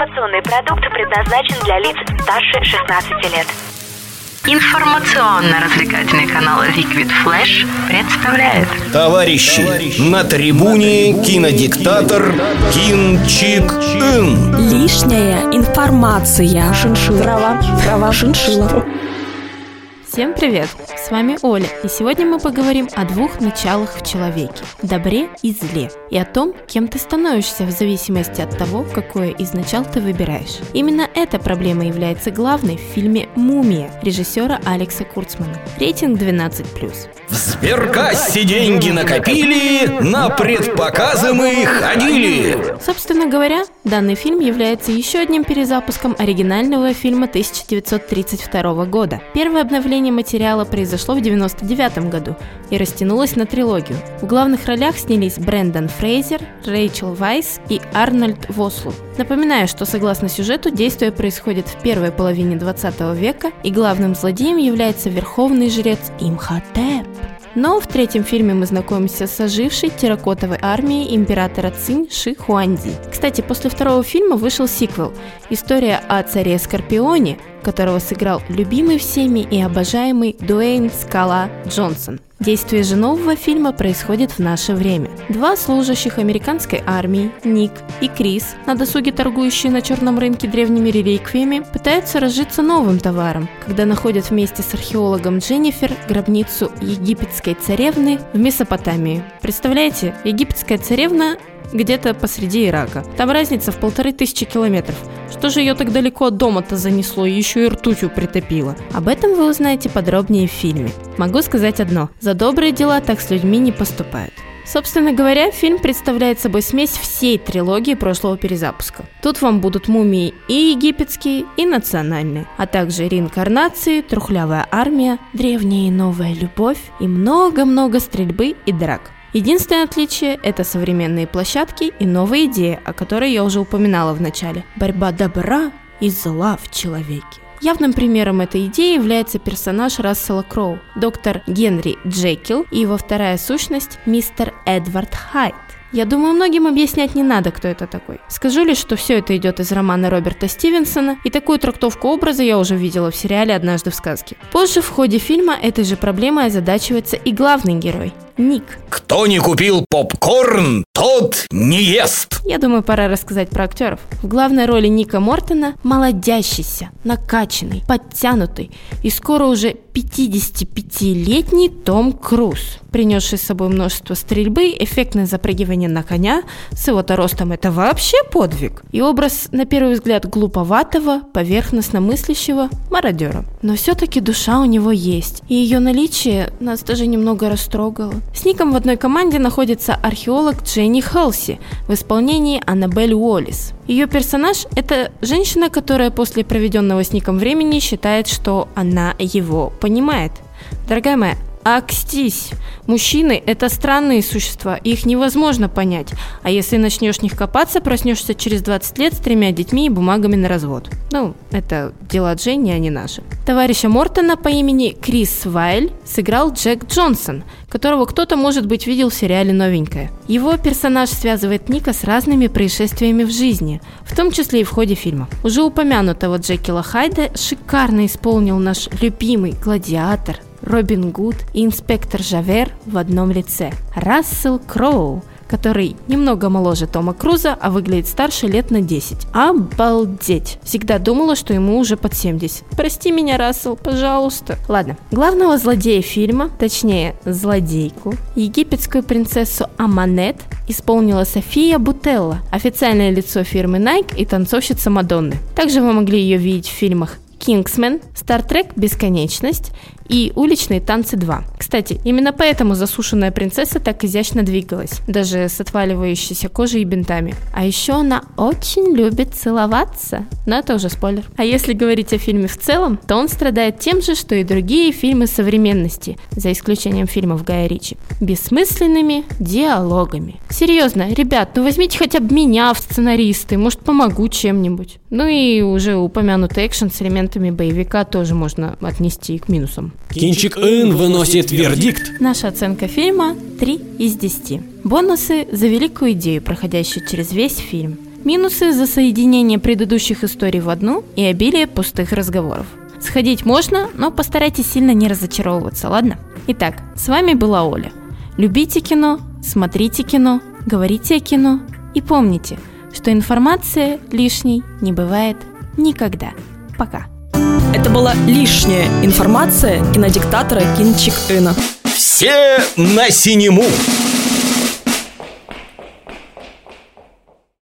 Информационный продукт предназначен для лиц старше 16 лет. Информационно-развлекательный канал Liquid Flash представляет Товарищи, на трибуне кинодиктатор Кинчик Ин. Лишняя информация. Шиншилла. Трава. Трава. Шиншилла. Всем привет! С вами Оля, и сегодня мы поговорим о двух началах в человеке – добре и зле, и о том, кем ты становишься в зависимости от того, какое из начал ты выбираешь. Именно эта проблема является главной в фильме «Мумия» режиссера Алекса Курцмана. Рейтинг 12+. В сберкассе деньги накопили, на предпоказы мы ходили. Собственно говоря, данный фильм является еще одним перезапуском оригинального фильма 1932 года. Первое обновление материала произошло в 1999 году и растянулось на трилогию. В главных ролях снялись Брэндон Фрейзер, Рэйчел Вайс и Арнольд Вослу. Напоминаю, что согласно сюжету действие происходит в первой половине 20 века, и главным злодеем является верховный жрец Имхотеп. Но в третьем фильме мы знакомимся с ожившей терракотовой армией императора Цинь Ши Хуанди. Кстати, после второго фильма вышел сиквел «История о царе Скорпионе», которого сыграл любимый всеми и обожаемый Дуэйн Скала Джонсон. Действие же нового фильма происходит в наше время. Два служащих американской армии, Ник и Крис, на досуге торгующие на черном рынке древними реликвиями, пытаются разжиться новым товаром, когда находят вместе с археологом Дженнифер гробницу египетской царевны в Месопотамии. Представляете, египетская царевна где-то посреди Ирака. Там разница в полторы тысячи километров. Что же ее так далеко от дома-то занесло и еще и ртутью притопило? Об этом вы узнаете подробнее в фильме. Могу сказать одно. За добрые дела так с людьми не поступают. Собственно говоря, фильм представляет собой смесь всей трилогии прошлого перезапуска. Тут вам будут мумии и египетские, и национальные, а также реинкарнации, трухлявая армия, древняя и новая любовь и много-много стрельбы и драк. Единственное отличие – это современные площадки и новая идея, о которой я уже упоминала в начале. Борьба добра и зла в человеке. Явным примером этой идеи является персонаж Рассела Кроу, доктор Генри Джекил и его вторая сущность мистер Эдвард Хайт. Я думаю, многим объяснять не надо, кто это такой. Скажу лишь, что все это идет из романа Роберта Стивенсона, и такую трактовку образа я уже видела в сериале «Однажды в сказке». Позже в ходе фильма этой же проблемой озадачивается и главный герой – Ник. Кто не купил попкорн, тот не ест. Я думаю, пора рассказать про актеров. В главной роли Ника Мортона молодящийся, накачанный, подтянутый и скоро уже 55-летний Том Круз, принесший с собой множество стрельбы, эффектное запрыгивание на коня, с его-то ростом это вообще подвиг, и образ, на первый взгляд, глуповатого, поверхностно мыслящего мародера. Но все-таки душа у него есть, и ее наличие нас даже немного растрогало. С Ником в одной команде находится археолог Дженни Хелси в исполнении Аннабель Уоллис. Ее персонаж – это женщина, которая после проведенного с Ником времени считает, что она его понимает. Дорогая моя, Акстись! Мужчины – это странные существа, их невозможно понять. А если начнешь в них копаться, проснешься через 20 лет с тремя детьми и бумагами на развод. Ну, это дела Дженни, а не наши. Товарища Мортона по имени Крис Вайль сыграл Джек Джонсон, которого кто-то, может быть, видел в сериале «Новенькая». Его персонаж связывает Ника с разными происшествиями в жизни, в том числе и в ходе фильма. Уже упомянутого Джекила Хайда шикарно исполнил наш любимый гладиатор – Робин Гуд и инспектор Жавер в одном лице. Рассел Кроу, который немного моложе Тома Круза, а выглядит старше лет на 10. Обалдеть! Всегда думала, что ему уже под 70. Прости меня, Рассел, пожалуйста. Ладно. Главного злодея фильма, точнее, злодейку, египетскую принцессу Аманет, исполнила София Бутелла, официальное лицо фирмы Nike и танцовщица Мадонны. Также вы могли ее видеть в фильмах Кингсмен, Стартрек Бесконечность и Уличные танцы 2. Кстати, именно поэтому засушенная принцесса так изящно двигалась, даже с отваливающейся кожей и бинтами. А еще она очень любит целоваться. Но это уже спойлер. А если говорить о фильме в целом, то он страдает тем же, что и другие фильмы современности, за исключением фильмов Гая Ричи. Бессмысленными диалогами. Серьезно, ребят, ну возьмите хотя бы меня в сценаристы, может помогу чем-нибудь. Ну и уже упомянутый экшен с элементами боевика тоже можно отнести к минусам. Кинчик Ин выносит вердикт. Наша оценка фильма 3 из 10. Бонусы за великую идею, проходящую через весь фильм. Минусы за соединение предыдущих историй в одну и обилие пустых разговоров. Сходить можно, но постарайтесь сильно не разочаровываться, ладно? Итак, с вами была Оля. Любите кино, смотрите кино, говорите о кино и помните, что информация лишней не бывает никогда. Пока. Это была лишняя информация кинодиктатора Кинчик Ына. Все на синему!